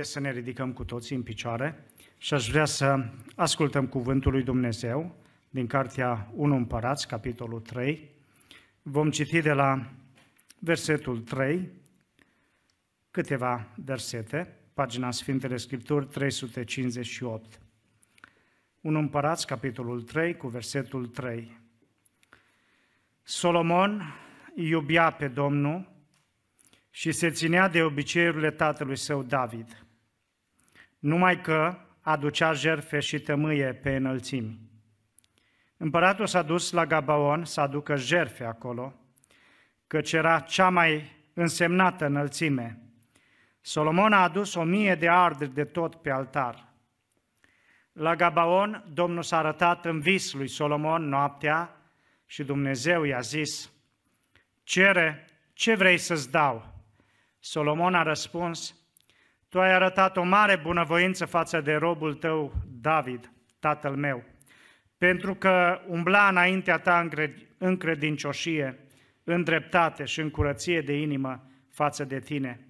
Haideți să ne ridicăm cu toții în picioare și aș vrea să ascultăm cuvântul lui Dumnezeu din Cartea 1 Împărați, capitolul 3. Vom citi de la versetul 3 câteva versete, pagina Sfintele Scripturi 358. 1 Împărați, capitolul 3, cu versetul 3. Solomon iubea pe Domnul și se ținea de obiceiurile tatălui său David, numai că aducea jerfe și tămâie pe înălțimi. Împăratul s-a dus la Gabaon să aducă jerfe acolo, căci era cea mai însemnată înălțime. Solomon a adus o mie de arderi de tot pe altar. La Gabaon, Domnul s-a arătat în vis lui Solomon noaptea și Dumnezeu i-a zis, cere ce vrei să-ți dau Solomon a răspuns, Tu ai arătat o mare bunăvoință față de robul tău, David, tatăl meu, pentru că umbla înaintea ta în credincioșie, în dreptate și în curăție de inimă față de tine.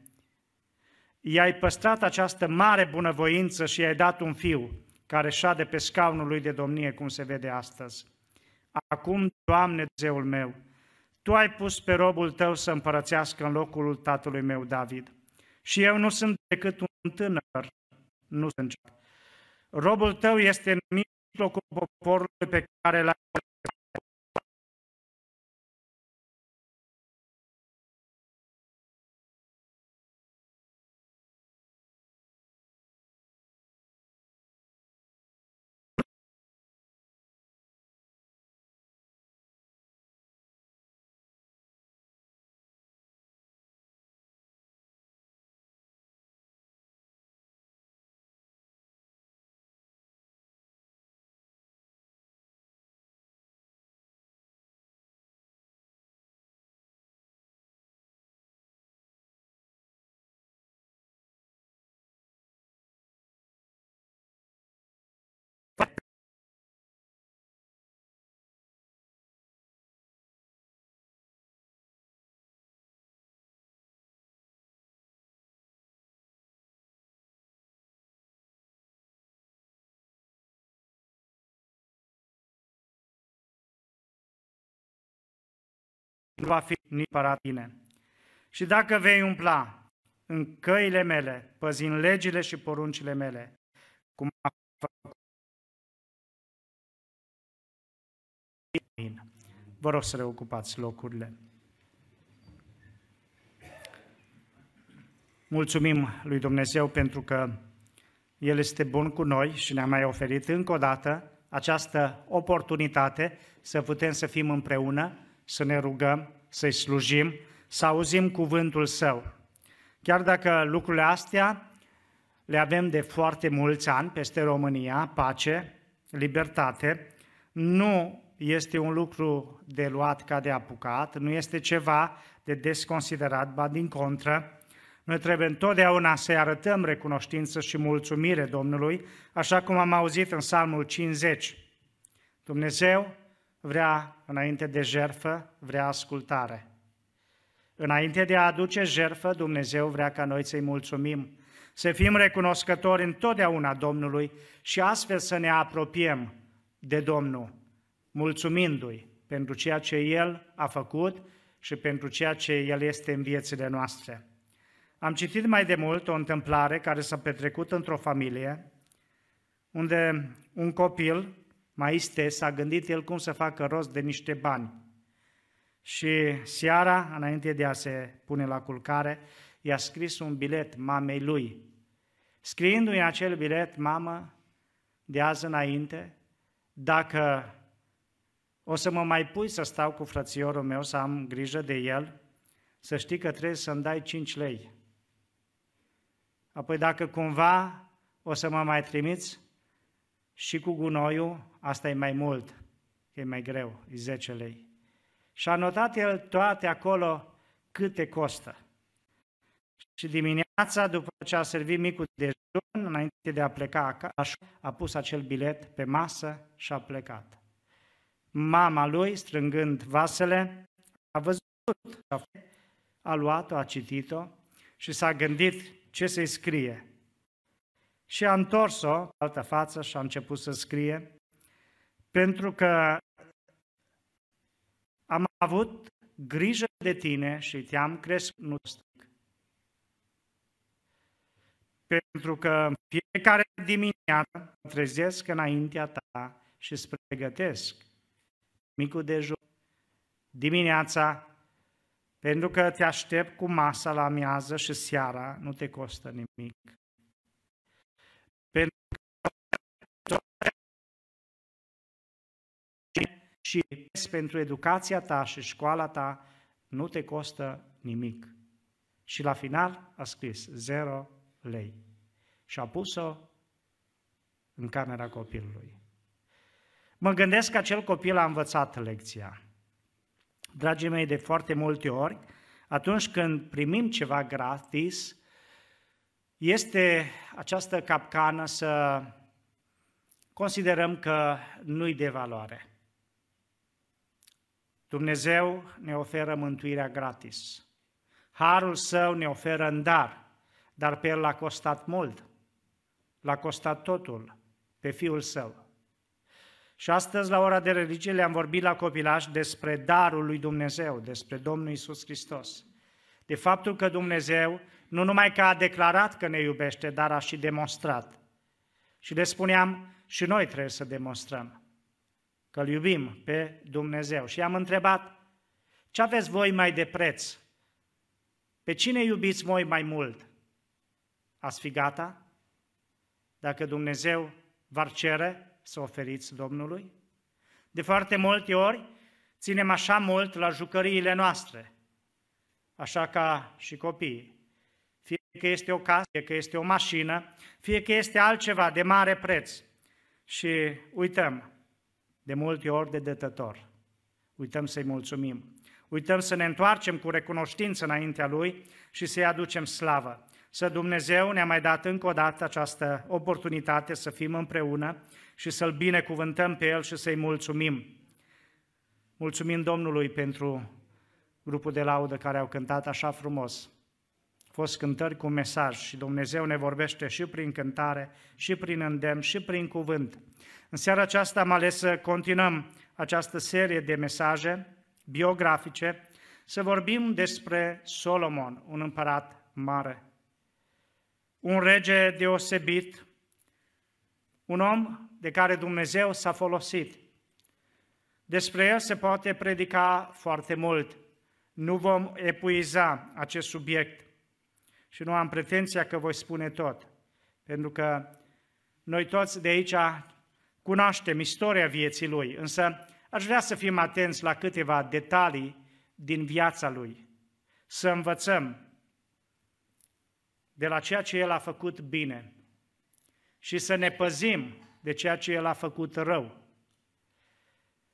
I-ai păstrat această mare bunăvoință și i-ai dat un fiu care șade pe scaunul lui de domnie, cum se vede astăzi. Acum, Doamne, Zeul meu, tu ai pus pe robul tău să împărățească în locul tatălui meu David. Și eu nu sunt decât un tânăr, nu sunt. Robul tău este în mijlocul poporului pe care l-ai nu va fi neapărat tine. Și dacă vei umpla în căile mele, păzind legile și poruncile mele, cum a făcut Vă rog să reocupați locurile. Mulțumim lui Dumnezeu pentru că El este bun cu noi și ne-a mai oferit încă o dată această oportunitate să putem să fim împreună să ne rugăm, să-i slujim, să auzim cuvântul Său. Chiar dacă lucrurile astea le avem de foarte mulți ani peste România, pace, libertate, nu este un lucru de luat ca de apucat, nu este ceva de desconsiderat, ba din contră, noi trebuie întotdeauna să-i arătăm recunoștință și mulțumire Domnului, așa cum am auzit în Psalmul 50. Dumnezeu vrea, înainte de jerfă, vrea ascultare. Înainte de a aduce jerfă, Dumnezeu vrea ca noi să-i mulțumim, să fim recunoscători întotdeauna Domnului și astfel să ne apropiem de Domnul, mulțumindu-i pentru ceea ce El a făcut și pentru ceea ce El este în viețile noastre. Am citit mai de mult o întâmplare care s-a petrecut într-o familie, unde un copil mai este, s-a gândit el cum să facă rost de niște bani. Și seara, înainte de a se pune la culcare, i-a scris un bilet mamei lui. Scriindu-i în acel bilet, mamă, de azi înainte, dacă o să mă mai pui să stau cu frățiorul meu, să am grijă de el, să știi că trebuie să-mi dai 5 lei. Apoi dacă cumva o să mă mai trimiți, și cu gunoiul, asta e mai mult, e mai greu, e 10 lei. Și a notat el toate acolo câte costă. Și dimineața, după ce a servit micul dejun, înainte de a pleca acasă, a pus acel bilet pe masă și a plecat. Mama lui, strângând vasele, a văzut, a luat-o, a citit-o și s-a gândit ce să-i scrie. Și a întors-o altă față și a început să scrie, pentru că am avut grijă de tine și te-am crescut. Pentru că fiecare dimineață trezesc înaintea ta și îți pregătesc micul dejun dimineața, pentru că te aștept cu masa la amiază și seara, nu te costă nimic. Pentru că și pentru educația ta și școala ta nu te costă nimic. Și la final a scris zero lei. Și a pus-o în camera copilului. Mă gândesc că acel copil a învățat lecția. Dragii mei, de foarte multe ori, atunci când primim ceva gratis, este această capcană să considerăm că nu-i de valoare. Dumnezeu ne oferă mântuirea gratis. Harul său ne oferă în dar, dar pe el l-a costat mult. L-a costat totul pe fiul său. Și astăzi, la ora de religie, le-am vorbit la copilaj despre darul lui Dumnezeu, despre Domnul Isus Hristos. De faptul că Dumnezeu nu numai că a declarat că ne iubește, dar a și demonstrat. Și le spuneam, și noi trebuie să demonstrăm că îl iubim pe Dumnezeu. Și am întrebat, ce aveți voi mai de preț? Pe cine iubiți voi mai mult? Ați fi gata? Dacă Dumnezeu v-ar cere să oferiți Domnului? De foarte multe ori ținem așa mult la jucăriile noastre, așa ca și copiii. Fie că este o casă, fie că este o mașină, fie că este altceva de mare preț. Și uităm de multe ori de dătător. Uităm să-i mulțumim. Uităm să ne întoarcem cu recunoștință înaintea Lui și să-i aducem slavă. Să Dumnezeu ne-a mai dat încă o dată această oportunitate să fim împreună și să-L binecuvântăm pe El și să-i mulțumim. Mulțumim Domnului pentru grupul de laudă care au cântat așa frumos. Au fost cântări cu mesaj și Dumnezeu ne vorbește și prin cântare, și prin îndemn, și prin cuvânt. În seara aceasta am ales să continuăm această serie de mesaje biografice, să vorbim despre Solomon, un împărat mare. Un rege deosebit, un om de care Dumnezeu s-a folosit. Despre el se poate predica foarte mult. Nu vom epuiza acest subiect și nu am pretenția că voi spune tot, pentru că noi toți de aici cunoaștem istoria vieții lui, însă aș vrea să fim atenți la câteva detalii din viața lui, să învățăm de la ceea ce el a făcut bine și să ne păzim de ceea ce el a făcut rău.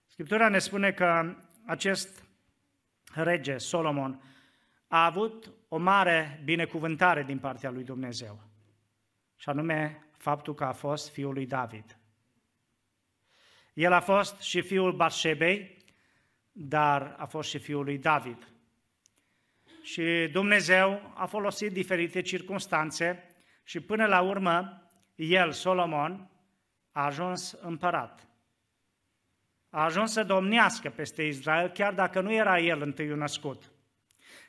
Scriptura ne spune că acest rege, Solomon, a avut o mare binecuvântare din partea lui Dumnezeu, și anume faptul că a fost fiul lui David. El a fost și fiul Batșebei, dar a fost și fiul lui David. Și Dumnezeu a folosit diferite circunstanțe și până la urmă, el, Solomon, a ajuns împărat. A ajuns să domnească peste Israel, chiar dacă nu era el întâi născut.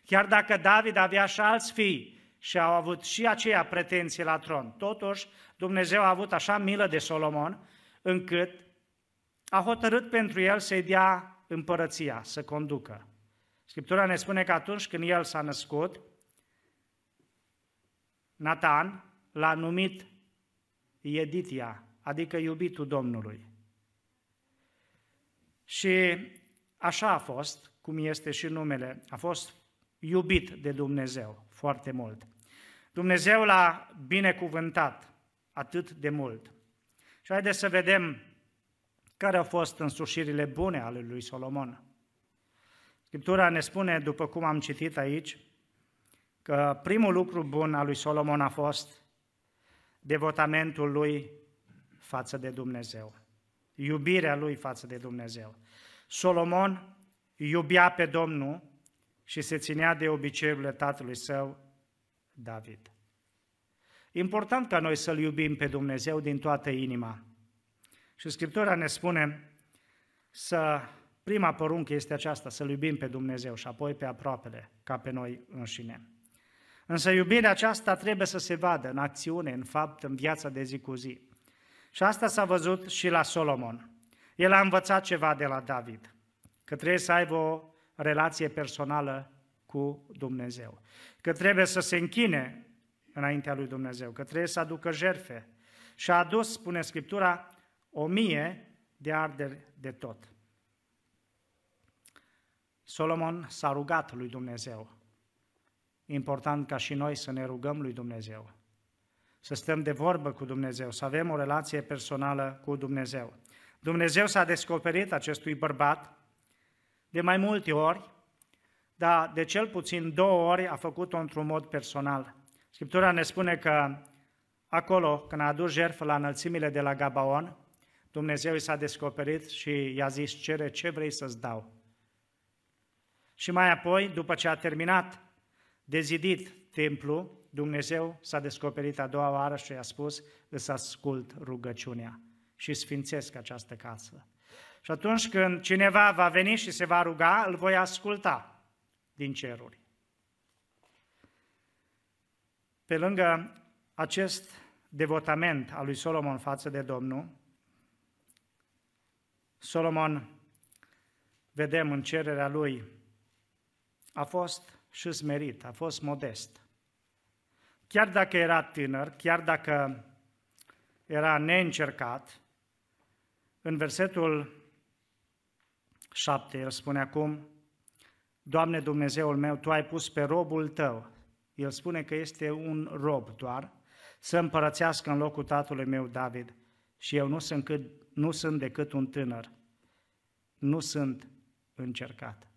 Chiar dacă David avea și alți fii și au avut și aceea pretenție la tron. Totuși, Dumnezeu a avut așa milă de Solomon, încât a hotărât pentru el să-i dea împărăția, să conducă. Scriptura ne spune că atunci când el s-a născut, Nathan l-a numit Ieditia, adică iubitul Domnului. Și așa a fost, cum este și numele, a fost iubit de Dumnezeu foarte mult. Dumnezeu l-a binecuvântat atât de mult. Și haideți să vedem care au fost însușirile bune ale lui Solomon. Scriptura ne spune, după cum am citit aici, că primul lucru bun al lui Solomon a fost devotamentul lui față de Dumnezeu. Iubirea lui față de Dumnezeu. Solomon iubea pe Domnul și se ținea de obiceiurile tatălui său, David. important ca noi să-L iubim pe Dumnezeu din toată inima. Și Scriptura ne spune să, prima poruncă este aceasta, să-L iubim pe Dumnezeu și apoi pe aproapele, ca pe noi înșine. Însă iubirea aceasta trebuie să se vadă în acțiune, în fapt, în viața de zi cu zi. Și asta s-a văzut și la Solomon. El a învățat ceva de la David, că trebuie să aibă o relație personală cu Dumnezeu, că trebuie să se închine înaintea lui Dumnezeu, că trebuie să aducă jerfe. Și a adus, spune Scriptura, o mie de arderi de tot. Solomon s-a rugat lui Dumnezeu. Important ca și noi să ne rugăm lui Dumnezeu, să stăm de vorbă cu Dumnezeu, să avem o relație personală cu Dumnezeu. Dumnezeu s-a descoperit acestui bărbat de mai multe ori, dar de cel puțin două ori a făcut-o într-un mod personal. Scriptura ne spune că acolo, când a adus jertfă la înălțimile de la Gabaon, Dumnezeu i s-a descoperit și i-a zis, cere ce vrei să-ți dau. Și mai apoi, după ce a terminat de zidit templu, Dumnezeu s-a descoperit a doua oară și i-a spus, îți ascult rugăciunea și sfințesc această casă. Și atunci când cineva va veni și se va ruga, îl voi asculta din ceruri. Pe lângă acest devotament al lui Solomon față de Domnul, Solomon, vedem în cererea lui, a fost și smerit, a fost modest. Chiar dacă era tânăr, chiar dacă era neîncercat, în versetul 7, el spune acum, Doamne Dumnezeul meu, Tu ai pus pe robul Tău, el spune că este un rob doar, să împărățească în locul tatălui meu David și eu nu sunt, cât, nu sunt decât un tânăr, nu sunt încercat.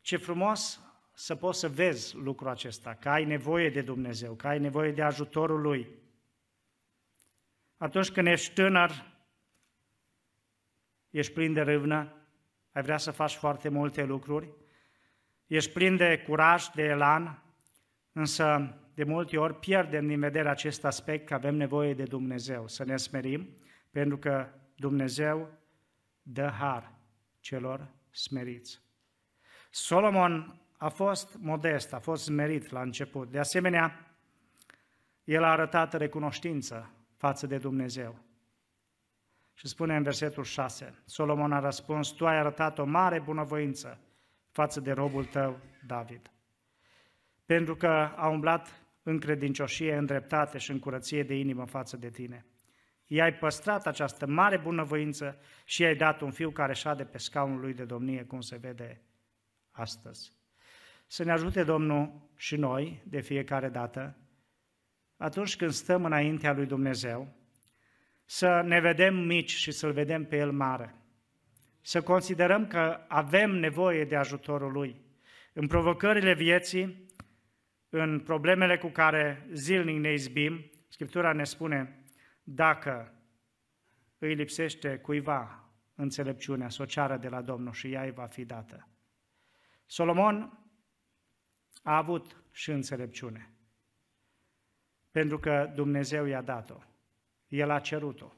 Ce frumos să poți să vezi lucrul acesta, că ai nevoie de Dumnezeu, că ai nevoie de ajutorul Lui. Atunci când ești tânăr, ești plin de râvnă, ai vrea să faci foarte multe lucruri, ești plin de curaj, de elan, însă de multe ori pierdem din vedere acest aspect că avem nevoie de Dumnezeu, să ne smerim, pentru că Dumnezeu dă har celor smeriți. Solomon a fost modest, a fost smerit la început. De asemenea, el a arătat recunoștință față de Dumnezeu. Și spune în versetul 6, Solomon a răspuns, Tu ai arătat o mare bunăvoință față de robul tău, David. Pentru că a umblat în credincioșie, în dreptate și în curăție de inimă față de tine. I-ai păstrat această mare bunăvoință și i-ai dat un fiu care șade pe scaunul lui de domnie, cum se vede astăzi. Să ne ajute Domnul și noi, de fiecare dată, atunci când stăm înaintea lui Dumnezeu, să ne vedem mici și să-L vedem pe El mare. Să considerăm că avem nevoie de ajutorul Lui. În provocările vieții, în problemele cu care zilnic ne izbim, Scriptura ne spune, dacă îi lipsește cuiva înțelepciunea, să o ceară de la Domnul și ea îi va fi dată. Solomon a avut și înțelepciune, pentru că Dumnezeu i-a dat-o. El a cerut-o.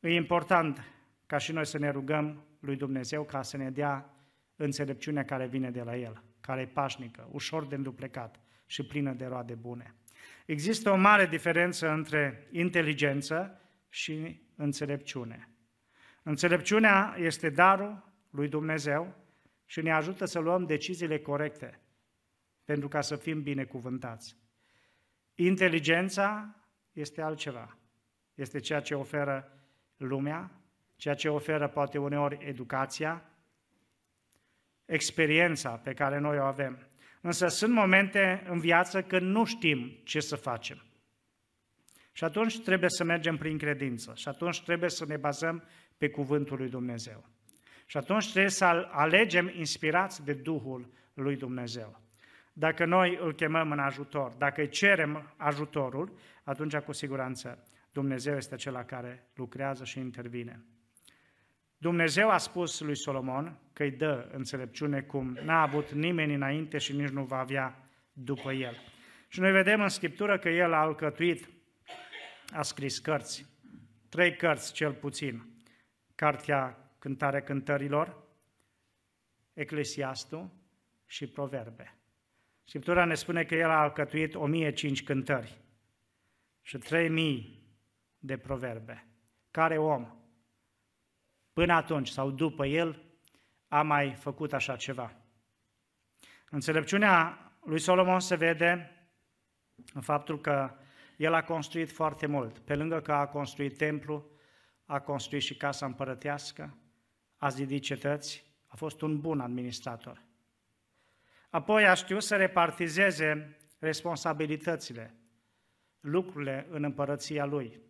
E important ca și noi să ne rugăm lui Dumnezeu ca să ne dea înțelepciunea care vine de la El, care e pașnică, ușor de înduplecat și plină de roade bune. Există o mare diferență între inteligență și înțelepciune. Înțelepciunea este darul lui Dumnezeu și ne ajută să luăm deciziile corecte pentru ca să fim binecuvântați. Inteligența este altceva. Este ceea ce oferă lumea, ceea ce oferă poate uneori educația, experiența pe care noi o avem. Însă sunt momente în viață când nu știm ce să facem. Și atunci trebuie să mergem prin credință. Și atunci trebuie să ne bazăm pe cuvântul lui Dumnezeu. Și atunci trebuie să alegem inspirați de Duhul lui Dumnezeu. Dacă noi îl chemăm în ajutor, dacă îi cerem ajutorul, atunci cu siguranță Dumnezeu este acela care lucrează și intervine. Dumnezeu a spus lui Solomon că îi dă înțelepciune cum n-a avut nimeni înainte și nici nu va avea după el. Și noi vedem în Scriptură că el a alcătuit, a scris cărți, trei cărți cel puțin. Cartea Cântarea Cântărilor, Eclesiastul și Proverbe. Scriptura ne spune că el a alcătuit 1005 cântări și 3000 de proverbe. Care om, până atunci sau după el, a mai făcut așa ceva? Înțelepciunea lui Solomon se vede în faptul că el a construit foarte mult. Pe lângă că a construit templu, a construit și casa împărătească, a zidit cetăți, a fost un bun administrator. Apoi a știut să repartizeze responsabilitățile, lucrurile în împărăția lui.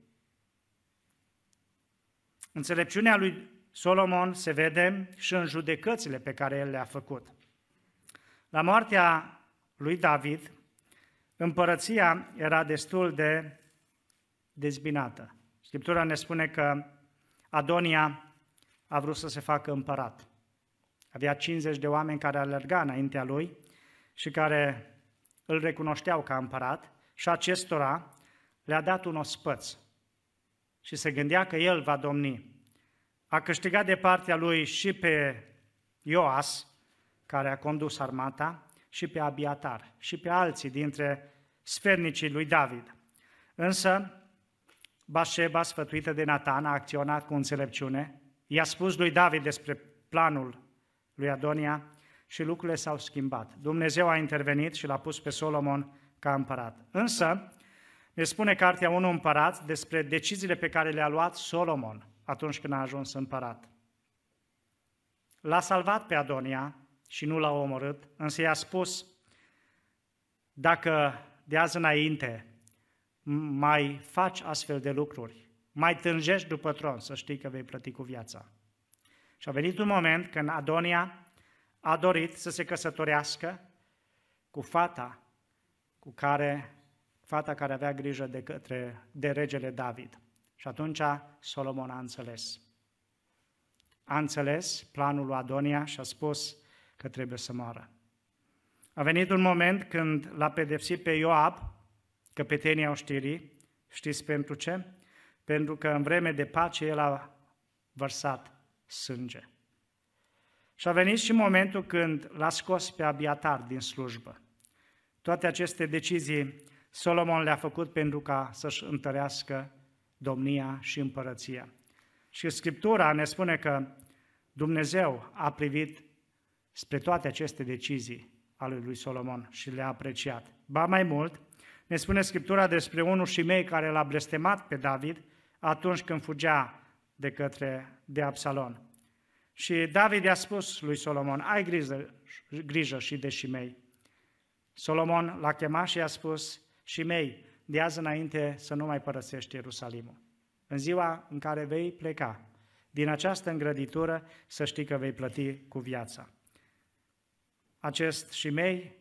Înțelepciunea lui Solomon se vede și în judecățile pe care el le-a făcut. La moartea lui David, împărăția era destul de dezbinată. Scriptura ne spune că Adonia a vrut să se facă împărat. Avea 50 de oameni care alerga înaintea lui și care îl recunoșteau ca împărat și acestora le-a dat un ospăț și se gândea că el va domni. A câștigat de partea lui și pe Ioas, care a condus armata, și pe Abiatar și pe alții dintre sfernicii lui David. Însă, Bașeba, sfătuită de Natan, a acționat cu înțelepciune, i-a spus lui David despre planul lui Adonia și lucrurile s-au schimbat. Dumnezeu a intervenit și l-a pus pe Solomon ca împărat. Însă, ne spune Cartea 1 Împărat despre deciziile pe care le-a luat Solomon atunci când a ajuns împărat. L-a salvat pe Adonia și nu l-a omorât, însă i-a spus, dacă de azi înainte mai faci astfel de lucruri, mai tânjești după tron, să știi că vei plăti cu viața. Și a venit un moment când Adonia a dorit să se căsătorească cu fata cu care, fata care avea grijă de, către, de regele David. Și atunci Solomon a înțeles. A înțeles planul lui Adonia și a spus că trebuie să moară. A venit un moment când l-a pedepsit pe Ioab, căpetenia oștirii, știți pentru ce? Pentru că în vreme de pace el a vărsat sânge. Și a venit și momentul când l-a scos pe Abiatar din slujbă. Toate aceste decizii Solomon le-a făcut pentru ca să-și întărească domnia și împărăția. Și Scriptura ne spune că Dumnezeu a privit spre toate aceste decizii ale lui Solomon și le-a apreciat. Ba mai mult, ne spune Scriptura despre unul și mei care l-a blestemat pe David atunci când fugea de către de Absalon. Și David i-a spus lui Solomon, ai grijă, grijă și de mei. Solomon l-a chemat și i-a spus, și mei, de azi înainte să nu mai părăsești Ierusalimul. În ziua în care vei pleca din această îngrăditură, să știi că vei plăti cu viața. Acest și mei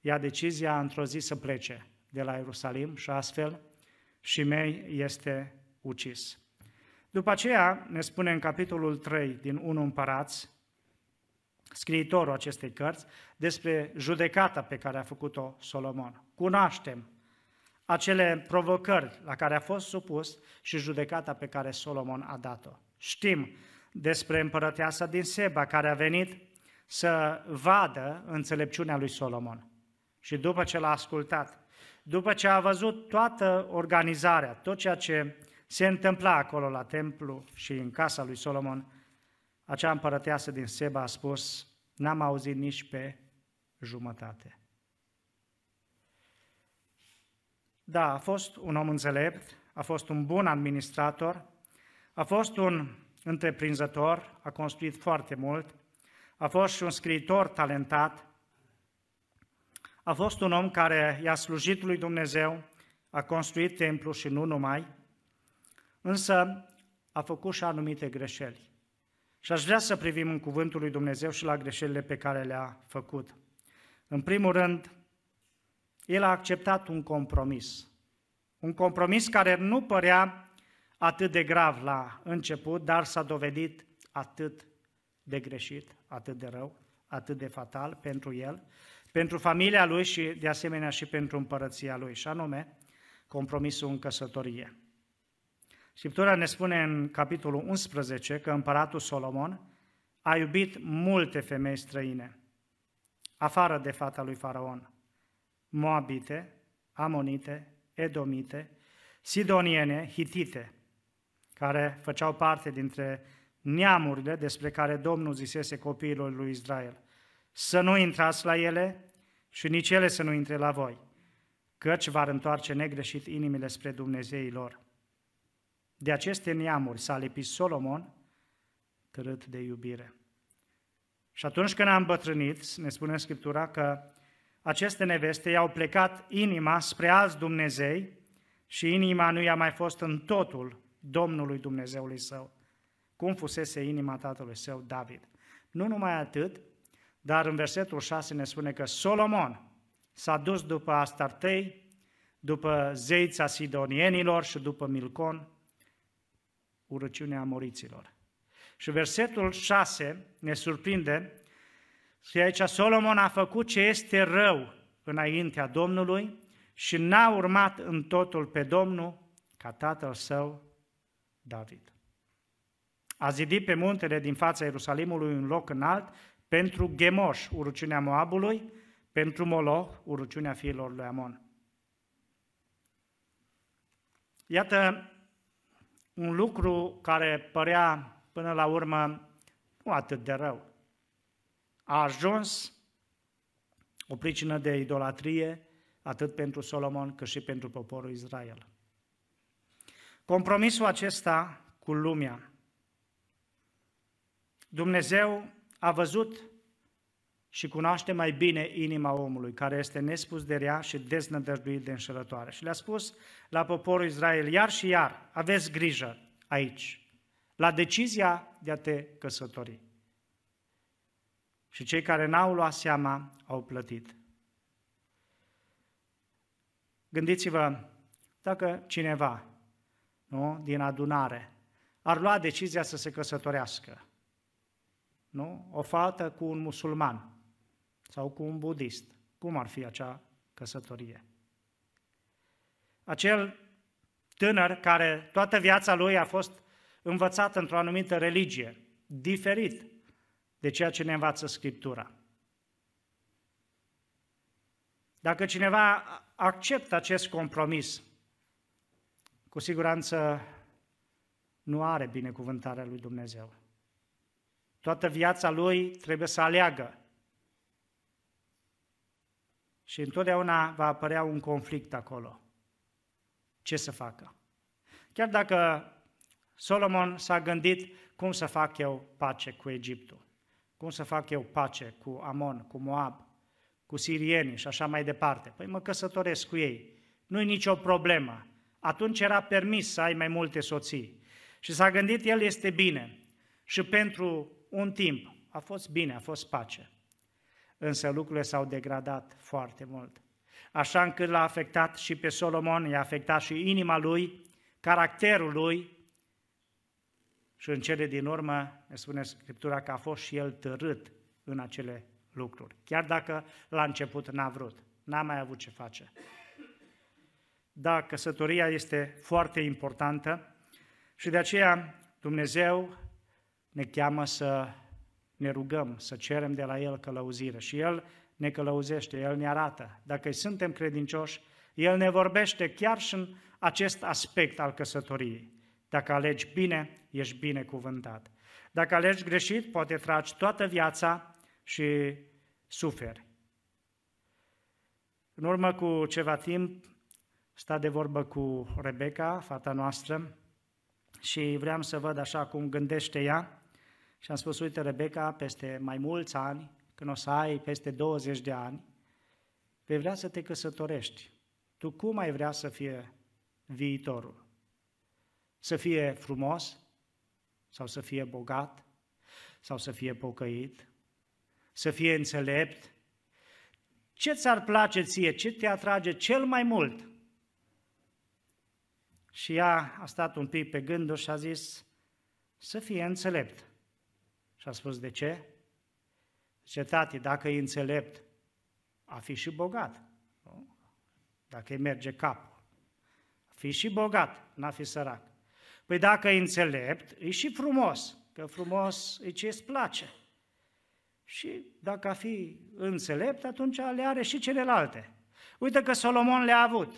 ia decizia într-o zi să plece de la Ierusalim și astfel și mei este ucis. După aceea ne spune în capitolul 3 din 1 Împărați, scriitorul acestei cărți, despre judecata pe care a făcut-o Solomon. Cunoaștem acele provocări la care a fost supus și judecata pe care Solomon a dat-o. Știm despre împărăteasa din Seba, care a venit să vadă înțelepciunea lui Solomon. Și după ce l-a ascultat, după ce a văzut toată organizarea, tot ceea ce se întâmpla acolo la templu și în casa lui Solomon, acea împărăteasă din Seba a spus, n-am auzit nici pe jumătate. Da, a fost un om înțelept, a fost un bun administrator, a fost un întreprinzător, a construit foarte mult, a fost și un scriitor talentat, a fost un om care i-a slujit lui Dumnezeu, a construit templu și nu numai, însă a făcut și anumite greșeli. Și aș vrea să privim în cuvântul lui Dumnezeu și la greșelile pe care le-a făcut. În primul rând, el a acceptat un compromis. Un compromis care nu părea atât de grav la început, dar s-a dovedit atât de greșit, atât de rău, atât de fatal pentru el, pentru familia lui și de asemenea și pentru împărăția lui, și anume compromisul în căsătorie. Scriptura ne spune în capitolul 11 că împăratul Solomon a iubit multe femei străine, afară de fata lui Faraon, Moabite, Amonite, Edomite, Sidoniene, Hitite, care făceau parte dintre neamurile despre care Domnul zisese copiilor lui Israel. Să nu intrați la ele și nici ele să nu intre la voi, căci va întoarce negreșit inimile spre Dumnezeii lor. De aceste neamuri s-a lipit Solomon, târât de iubire. Și atunci când am bătrânit, ne spune Scriptura că aceste neveste i-au plecat inima spre alți Dumnezei și inima nu i-a mai fost în totul Domnului Dumnezeului său, cum fusese inima tatălui său David. Nu numai atât, dar în versetul 6 ne spune că Solomon s-a dus după Astartei, după zeița sidonienilor și după Milcon, urăciunea amoriților. Și versetul 6 ne surprinde și aici Solomon a făcut ce este rău înaintea Domnului și n-a urmat în totul pe Domnul ca tatăl său David. A zidit pe muntele din fața Ierusalimului un loc înalt pentru Gemoș, urăciunea Moabului, pentru Moloch, urăciunea fiilor lui Amon. Iată un lucru care părea până la urmă nu atât de rău. A ajuns o pricină de idolatrie atât pentru Solomon cât și pentru poporul Israel. Compromisul acesta cu lumea. Dumnezeu a văzut și cunoaște mai bine inima omului, care este nespus de rea și deznădăjduit de înșelătoare. Și le-a spus la poporul Israel, iar și iar, aveți grijă aici, la decizia de a te căsători. Și cei care n-au luat seama au plătit. Gândiți-vă, dacă cineva nu, din adunare ar lua decizia să se căsătorească, nu? o fată cu un musulman sau cu un budist, cum ar fi acea căsătorie? Acel tânăr care toată viața lui a fost învățat într-o anumită religie, diferit de ceea ce ne învață Scriptura. Dacă cineva acceptă acest compromis, cu siguranță nu are binecuvântarea lui Dumnezeu. Toată viața lui trebuie să aleagă. Și întotdeauna va apărea un conflict acolo. Ce să facă? Chiar dacă Solomon s-a gândit cum să fac eu pace cu Egiptul, cum să fac eu pace cu Amon, cu Moab, cu sirienii și așa mai departe. Păi mă căsătoresc cu ei. Nu-i nicio problemă. Atunci era permis să ai mai multe soții. Și s-a gândit, el este bine. Și pentru un timp a fost bine, a fost pace. Însă lucrurile s-au degradat foarte mult. Așa încât l-a afectat și pe Solomon, i-a afectat și inima lui, caracterul lui, și în cele din urmă, ne spune Scriptura că a fost și el târât în acele lucruri. Chiar dacă la început n-a vrut, n-a mai avut ce face. Da, căsătoria este foarte importantă și de aceea Dumnezeu ne cheamă să ne rugăm, să cerem de la El călăuzire și El ne călăuzește, El ne arată. Dacă suntem credincioși, El ne vorbește chiar și în acest aspect al căsătoriei. Dacă alegi bine, ești binecuvântat. Dacă alegi greșit, poate tragi toată viața și suferi. În urmă cu ceva timp, sta de vorbă cu Rebecca, fata noastră, și vreau să văd așa cum gândește ea. Și am spus, uite, Rebecca, peste mai mulți ani, când o să ai peste 20 de ani, vei vrea să te căsătorești. Tu cum ai vrea să fie viitorul? Să fie frumos? Sau să fie bogat? Sau să fie pocăit? Să fie înțelept? Ce ți-ar place ție? Ce te atrage cel mai mult? Și ea a stat un pic pe gânduri și a zis să fie înțelept. Și a spus, de ce? Zice, tati, dacă e înțelept, a fi și bogat. Nu? Dacă îi merge capul. A fi și bogat, n-a fi sărac. Păi dacă e înțelept, e și frumos, că frumos e ce îți place. Și dacă a fi înțelept, atunci le are și celelalte. Uite că Solomon le-a avut.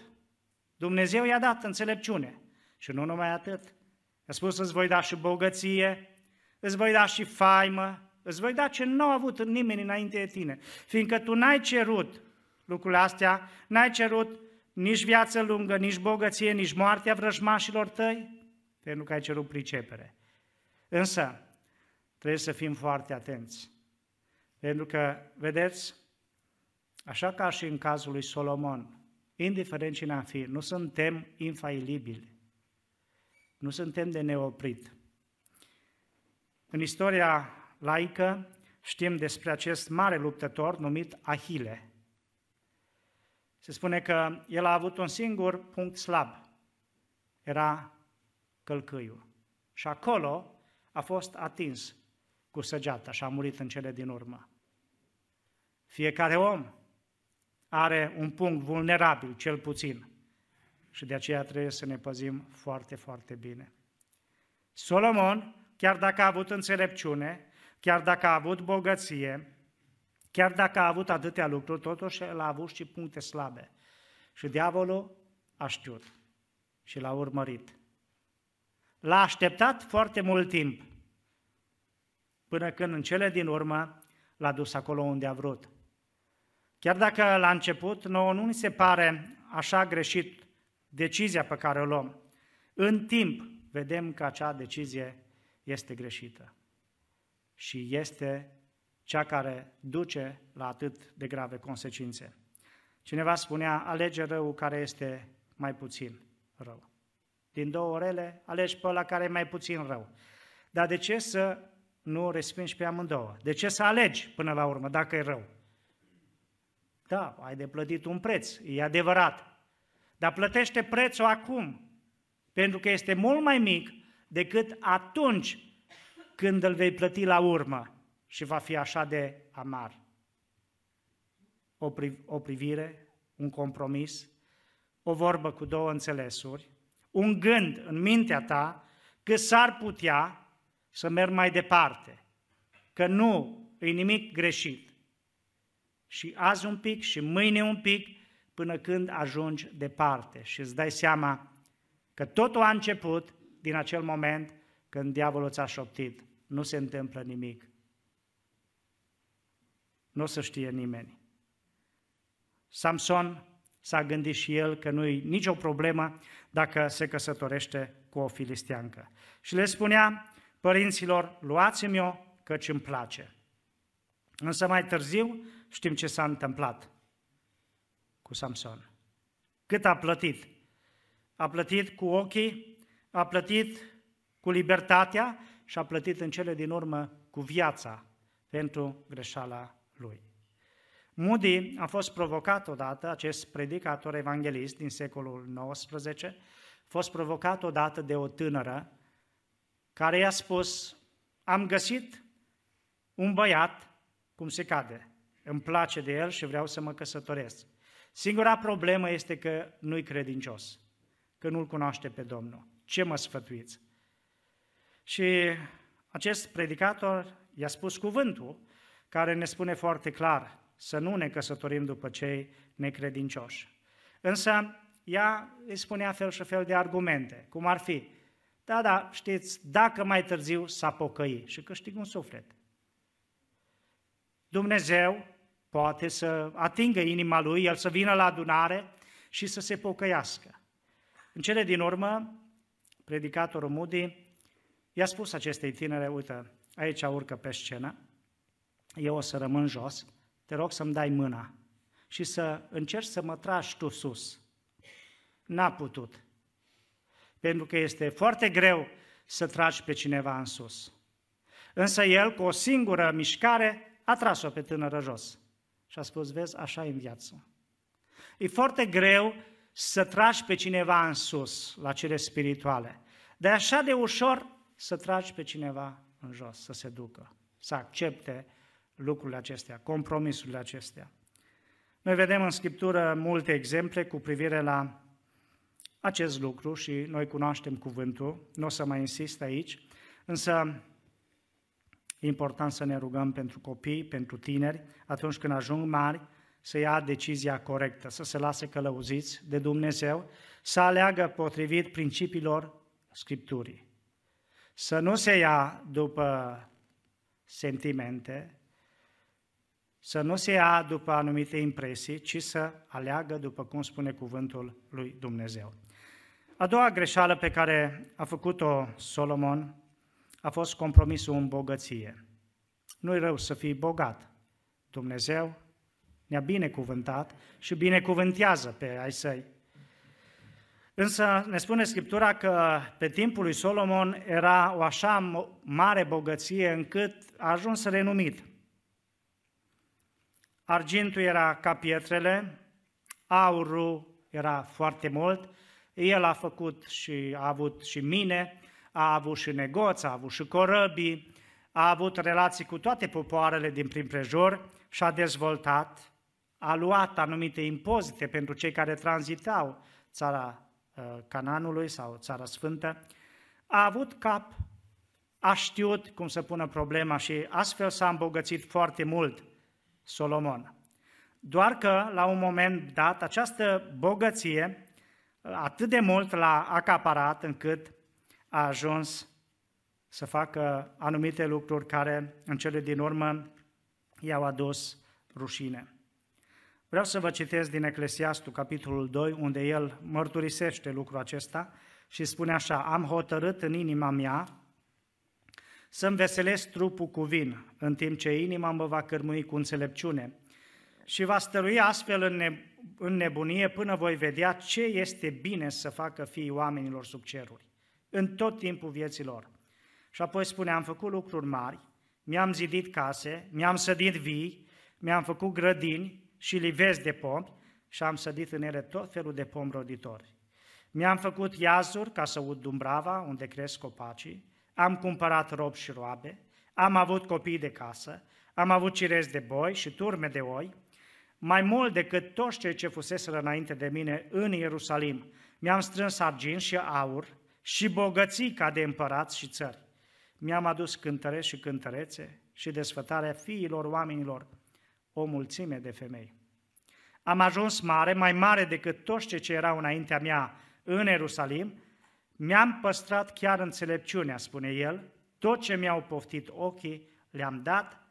Dumnezeu i-a dat înțelepciune. Și nu numai atât. A spus, îți voi da și bogăție, îți voi da și faimă, îți voi da ce nu a avut nimeni înainte de tine. Fiindcă tu n-ai cerut lucrurile astea, n-ai cerut nici viață lungă, nici bogăție, nici moartea vrăjmașilor tăi, pentru că ai cerut pricepere. Însă, trebuie să fim foarte atenți. Pentru că, vedeți, așa ca și în cazul lui Solomon, indiferent cine am fi, nu suntem infailibili. Nu suntem de neoprit. În istoria laică știm despre acest mare luptător numit Ahile. Se spune că el a avut un singur punct slab. Era călcâiul. Și acolo a fost atins cu săgeata și a murit în cele din urmă. Fiecare om are un punct vulnerabil, cel puțin. Și de aceea trebuie să ne păzim foarte, foarte bine. Solomon, chiar dacă a avut înțelepciune, chiar dacă a avut bogăție, chiar dacă a avut atâtea lucruri, totuși el a avut și puncte slabe. Și diavolul a știut și l-a urmărit. L-a așteptat foarte mult timp, până când în cele din urmă l-a dus acolo unde a vrut. Chiar dacă la început nouă nu ni se pare așa greșit decizia pe care o luăm, în timp vedem că acea decizie este greșită și este cea care duce la atât de grave consecințe. Cineva spunea, alege rău care este mai puțin rău. Din două orele, alegi pe ăla care e mai puțin rău. Dar de ce să nu respingi pe amândouă? De ce să alegi până la urmă, dacă e rău? Da, ai de plătit un preț, e adevărat. Dar plătește prețul acum, pentru că este mult mai mic decât atunci când îl vei plăti la urmă și va fi așa de amar. O, pri- o privire, un compromis, o vorbă cu două înțelesuri, un gând în mintea ta că s-ar putea să merg mai departe, că nu e nimic greșit. Și azi un pic și mâine un pic, până când ajungi departe și îți dai seama că totul a început din acel moment când diavolul ți-a șoptit. Nu se întâmplă nimic. Nu o să știe nimeni. Samson s-a gândit și el că nu e nicio problemă dacă se căsătorește cu o filisteancă. Și le spunea părinților, luați-mi-o căci îmi place. Însă mai târziu știm ce s-a întâmplat cu Samson. Cât a plătit? A plătit cu ochii, a plătit cu libertatea și a plătit în cele din urmă cu viața pentru greșeala lui. Moody a fost provocat odată, acest predicator evanghelist din secolul XIX, a fost provocat odată de o tânără care i-a spus, am găsit un băiat cum se cade, îmi place de el și vreau să mă căsătoresc. Singura problemă este că nu-i credincios, că nu-L cunoaște pe Domnul. Ce mă sfătuiți? Și acest predicator i-a spus cuvântul care ne spune foarte clar să nu ne căsătorim după cei necredincioși. Însă ea îi spunea fel și fel de argumente, cum ar fi, da, da, știți, dacă mai târziu s-a pocăi și câștig un suflet. Dumnezeu poate să atingă inima lui, el să vină la adunare și să se pocăiască. În cele din urmă, predicatorul Moody i-a spus acestei tinere, uite, aici urcă pe scenă, eu o să rămân jos, te rog să-mi dai mâna și să încerci să mă tragi tu sus. N-a putut. Pentru că este foarte greu să tragi pe cineva în sus. Însă el, cu o singură mișcare, a tras-o pe tânără jos. Și a spus, vezi, așa e în viață. E foarte greu să tragi pe cineva în sus, la cele spirituale. Dar e așa de ușor să tragi pe cineva în jos, să se ducă, să accepte lucrurile acestea, compromisurile acestea. Noi vedem în Scriptură multe exemple cu privire la acest lucru și noi cunoaștem cuvântul, nu o să mai insist aici, însă e important să ne rugăm pentru copii, pentru tineri, atunci când ajung mari, să ia decizia corectă, să se lase călăuziți de Dumnezeu, să aleagă potrivit principiilor Scripturii. Să nu se ia după sentimente, să nu se ia după anumite impresii, ci să aleagă după cum spune cuvântul lui Dumnezeu. A doua greșeală pe care a făcut-o Solomon a fost compromisul în bogăție. Nu-i rău să fii bogat. Dumnezeu ne-a binecuvântat și binecuvântează pe ai săi. Însă ne spune Scriptura că pe timpul lui Solomon era o așa mare bogăție încât a ajuns renumit. Argintul era ca pietrele, aurul era foarte mult, el a făcut și a avut și mine, a avut și negoț, a avut și corăbii, a avut relații cu toate popoarele din prin prejur și a dezvoltat, a luat anumite impozite pentru cei care tranzitau țara uh, Cananului sau țara Sfântă, a avut cap, a știut cum să pună problema și astfel s-a îmbogățit foarte mult Solomon. Doar că, la un moment dat, această bogăție atât de mult l-a acaparat încât a ajuns să facă anumite lucruri care în cele din urmă i-au adus rușine. Vreau să vă citesc din Eclesiastul, capitolul 2, unde el mărturisește lucrul acesta și spune așa, Am hotărât în inima mea să-mi veselesc trupul cu vin, în timp ce inima mă va cărmui cu înțelepciune și va stărui astfel în, ne- în nebunie până voi vedea ce este bine să facă fiii oamenilor sub ceruri, în tot timpul vieților. Și apoi spune, am făcut lucruri mari, mi-am zidit case, mi-am sădit vii, mi-am făcut grădini și livezi de pomi și am sădit în ele tot felul de pomi roditori. Mi-am făcut iazuri ca să ud Dumbrava, unde cresc copacii, am cumpărat rob și roabe, am avut copii de casă, am avut cirezi de boi și turme de oi, mai mult decât toți cei ce fuseseră înainte de mine în Ierusalim. Mi-am strâns argint și aur și bogății ca de împărați și țări. Mi-am adus cântăre și cântărețe și desfătarea fiilor oamenilor, o mulțime de femei. Am ajuns mare, mai mare decât toți cei ce erau înaintea mea în Ierusalim, mi-am păstrat chiar înțelepciunea, spune el, tot ce mi-au poftit ochii le-am dat,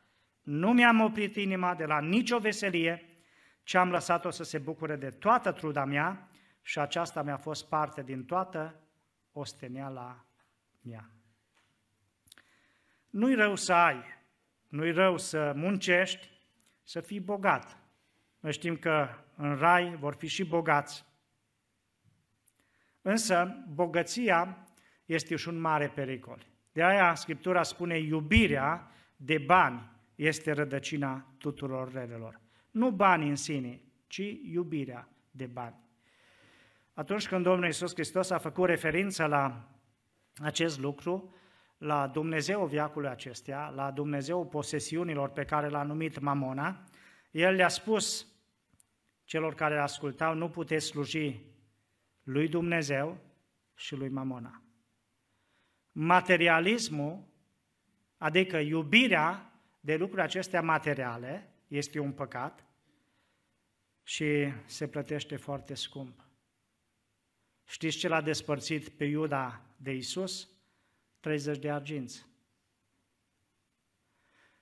nu mi-am oprit inima de la nicio veselie, ci am lăsat-o să se bucure de toată truda mea și aceasta mi-a fost parte din toată osteneala mea. Nu-i rău să ai, nu-i rău să muncești, să fii bogat. Noi știm că în rai vor fi și bogați. Însă, bogăția este și un mare pericol. De aia Scriptura spune iubirea de bani este rădăcina tuturor relelor. Nu banii în sine, ci iubirea de bani. Atunci când Domnul Iisus Hristos a făcut referință la acest lucru, la Dumnezeu viacului acestea, la Dumnezeu posesiunilor pe care l-a numit Mamona, El le-a spus celor care ascultau, nu puteți sluji lui Dumnezeu și lui Mamona. Materialismul, adică iubirea de lucruri acestea materiale, este un păcat și se plătește foarte scump. Știți ce l-a despărțit pe Iuda de Isus? 30 de arginți.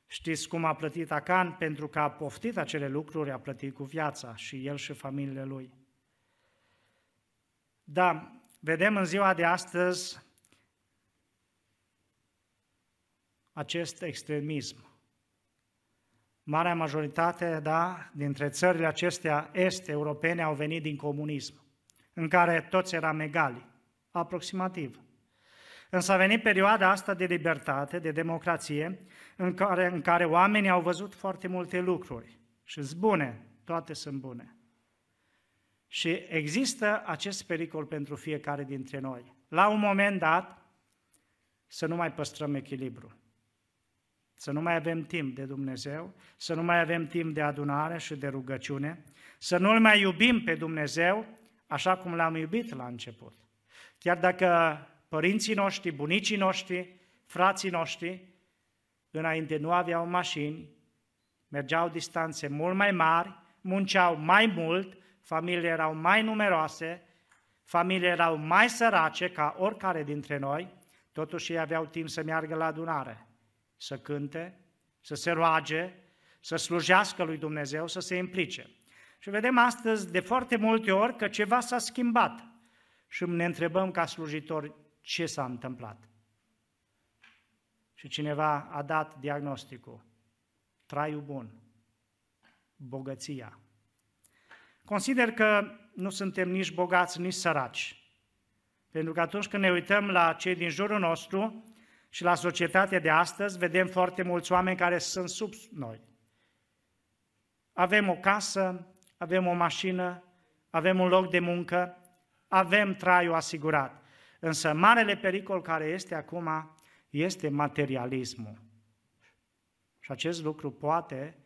Știți cum a plătit Acan? Pentru că a poftit acele lucruri, a plătit cu viața și el și familiile lui. Da, vedem în ziua de astăzi acest extremism Marea majoritate, da, dintre țările acestea est-europene au venit din comunism, în care toți eram egali, aproximativ. Însă a venit perioada asta de libertate, de democrație, în care, în care oamenii au văzut foarte multe lucruri și sunt bune, toate sunt bune. Și există acest pericol pentru fiecare dintre noi. La un moment dat, să nu mai păstrăm echilibru. să nu mai avem timp de Dumnezeu, să nu mai avem timp de adunare și de rugăciune, să nu-L mai iubim pe Dumnezeu așa cum l-am iubit la început. Chiar dacă părinții noștri, bunicii noștri, frații noștri, înainte nu aveau mașini, mergeau distanțe mult mai mari, munceau mai mult, familiile erau mai numeroase, familiile erau mai sărace ca oricare dintre noi, totuși ei aveau timp să meargă la adunare, să cânte, să se roage, să slujească lui Dumnezeu, să se implice. Și vedem astăzi de foarte multe ori că ceva s-a schimbat și ne întrebăm ca slujitori ce s-a întâmplat. Și cineva a dat diagnosticul. Traiul bun, bogăția. Consider că nu suntem nici bogați, nici săraci. Pentru că atunci când ne uităm la cei din jurul nostru și la societatea de astăzi, vedem foarte mulți oameni care sunt sub noi. Avem o casă, avem o mașină, avem un loc de muncă, avem traiul asigurat. Însă marele pericol care este acum este materialismul. Și acest lucru poate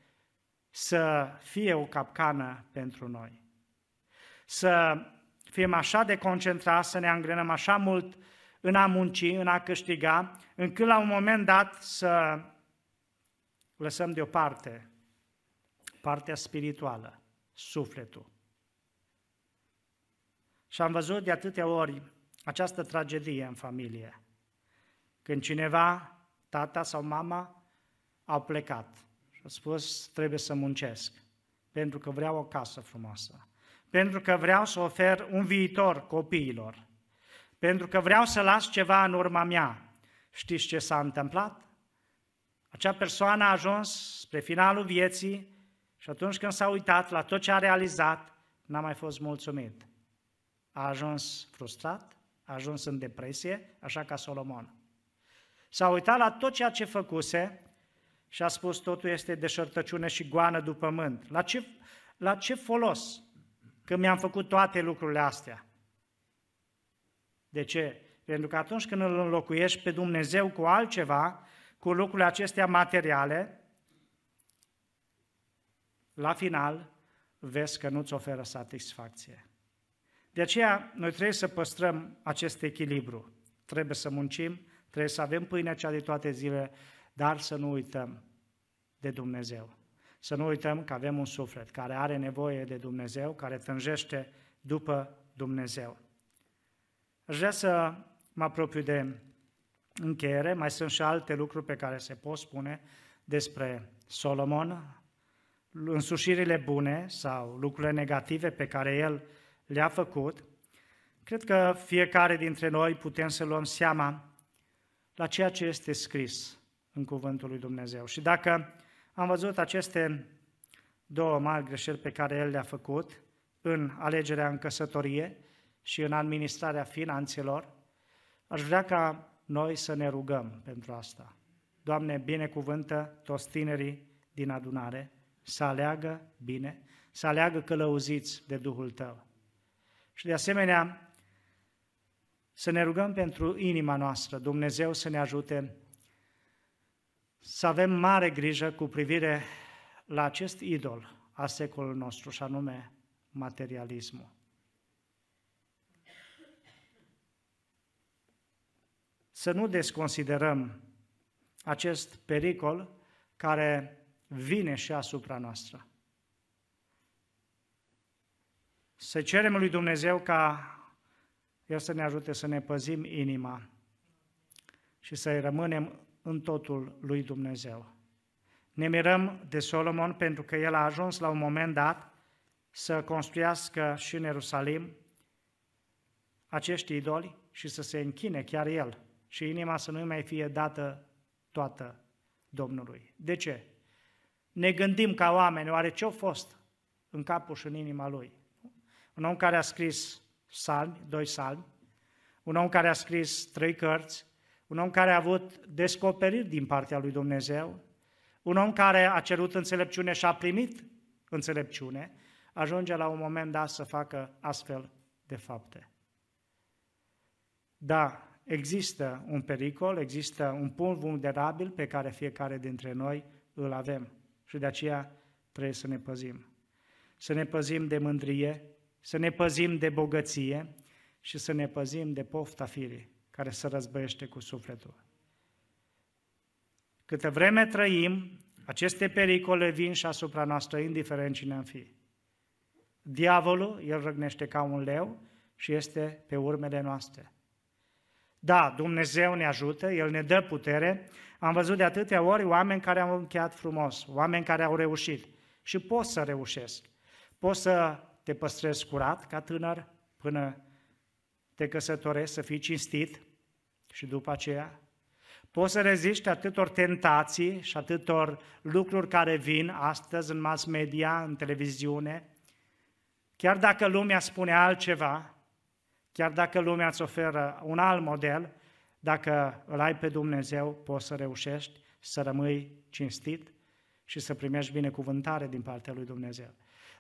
să fie o capcană pentru noi. Să fim așa de concentrați, să ne angrenăm așa mult în a munci, în a câștiga, încât la un moment dat să lăsăm deoparte partea spirituală, sufletul. Și am văzut de atâtea ori această tragedie în familie. Când cineva, tata sau mama, au plecat și au spus, trebuie să muncesc, pentru că vreau o casă frumoasă, pentru că vreau să ofer un viitor copiilor, pentru că vreau să las ceva în urma mea. Știți ce s-a întâmplat? Acea persoană a ajuns spre finalul vieții și atunci când s-a uitat la tot ce a realizat, n-a mai fost mulțumit. A ajuns frustrat, a ajuns în depresie, așa ca Solomon. S-a uitat la tot ceea ce făcuse și a spus totul este deșertăciune și goană după pământ. La ce, la ce folos că mi-am făcut toate lucrurile astea? De ce? Pentru că atunci când îl înlocuiești pe Dumnezeu cu altceva, cu lucrurile acestea materiale, la final vezi că nu-ți oferă satisfacție. De aceea, noi trebuie să păstrăm acest echilibru. Trebuie să muncim, trebuie să avem pâinea cea de toate zile, dar să nu uităm de Dumnezeu. Să nu uităm că avem un suflet care are nevoie de Dumnezeu, care tânjește după Dumnezeu. Aș vrea să mă apropiu de încheiere, mai sunt și alte lucruri pe care se pot spune despre Solomon, însușirile bune sau lucrurile negative pe care el le-a făcut, cred că fiecare dintre noi putem să luăm seama la ceea ce este scris în Cuvântul lui Dumnezeu. Și dacă am văzut aceste două mari greșeli pe care el le-a făcut în alegerea în căsătorie și în administrarea finanțelor, aș vrea ca noi să ne rugăm pentru asta. Doamne, binecuvântă toți tinerii din adunare, să aleagă bine, să aleagă călăuziți de Duhul Tău. Și de asemenea, să ne rugăm pentru inima noastră, Dumnezeu să ne ajute să avem mare grijă cu privire la acest idol a secolului nostru, și anume materialismul. Să nu desconsiderăm acest pericol care vine și asupra noastră. Să cerem lui Dumnezeu ca El să ne ajute să ne păzim inima și să rămânem în totul lui Dumnezeu. Ne mirăm de Solomon pentru că el a ajuns la un moment dat să construiască și în Ierusalim acești idoli și să se închine chiar el și inima să nu mai fie dată toată Domnului. De ce? Ne gândim ca oameni, oare ce-a fost în capul și în inima lui? Un om care a scris salmi, doi salmi, un om care a scris trei cărți, un om care a avut descoperiri din partea lui Dumnezeu, un om care a cerut înțelepciune și a primit înțelepciune, ajunge la un moment dat să facă astfel de fapte. Da, există un pericol, există un punct vulnerabil pe care fiecare dintre noi îl avem și de aceea trebuie să ne păzim. Să ne păzim de mândrie, să ne păzim de bogăție și să ne păzim de pofta firii care se răzbăiește cu sufletul. Câtă vreme trăim, aceste pericole vin și asupra noastră, indiferent cine am fi. Diavolul, el răgnește ca un leu și este pe urmele noastre. Da, Dumnezeu ne ajută, El ne dă putere. Am văzut de atâtea ori oameni care au încheiat frumos, oameni care au reușit. Și poți să reușesc. Poți să te păstrezi curat ca tânăr până te căsătorești, să fii cinstit și după aceea Poți să reziști atâtor tentații și atâtor lucruri care vin astăzi în mass media, în televiziune, chiar dacă lumea spune altceva, chiar dacă lumea îți oferă un alt model, dacă îl ai pe Dumnezeu, poți să reușești să rămâi cinstit și să primești binecuvântare din partea lui Dumnezeu.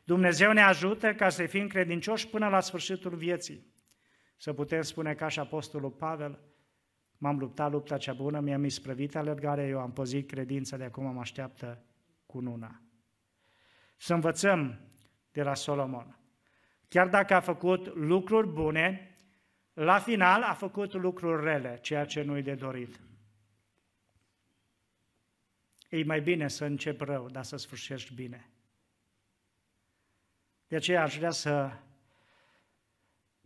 Dumnezeu ne ajută ca să fim credincioși până la sfârșitul vieții. Să putem spune ca și Apostolul Pavel, M-am luptat lupta cea bună, mi-am isprăvit alergarea, eu am păzit credința, de acum mă așteaptă cu nuna. Să învățăm de la Solomon. Chiar dacă a făcut lucruri bune, la final a făcut lucruri rele, ceea ce nu-i de dorit. E mai bine să încep rău, dar să sfârșești bine. De aceea aș vrea să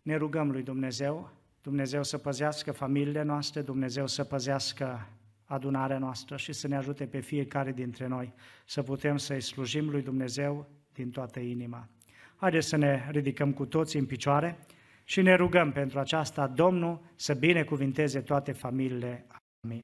ne rugăm lui Dumnezeu Dumnezeu să păzească familiile noastre, Dumnezeu să păzească adunarea noastră și să ne ajute pe fiecare dintre noi să putem să-i slujim lui Dumnezeu din toată inima. Haideți să ne ridicăm cu toți în picioare și ne rugăm pentru aceasta Domnul să binecuvinteze toate familiile. Amin.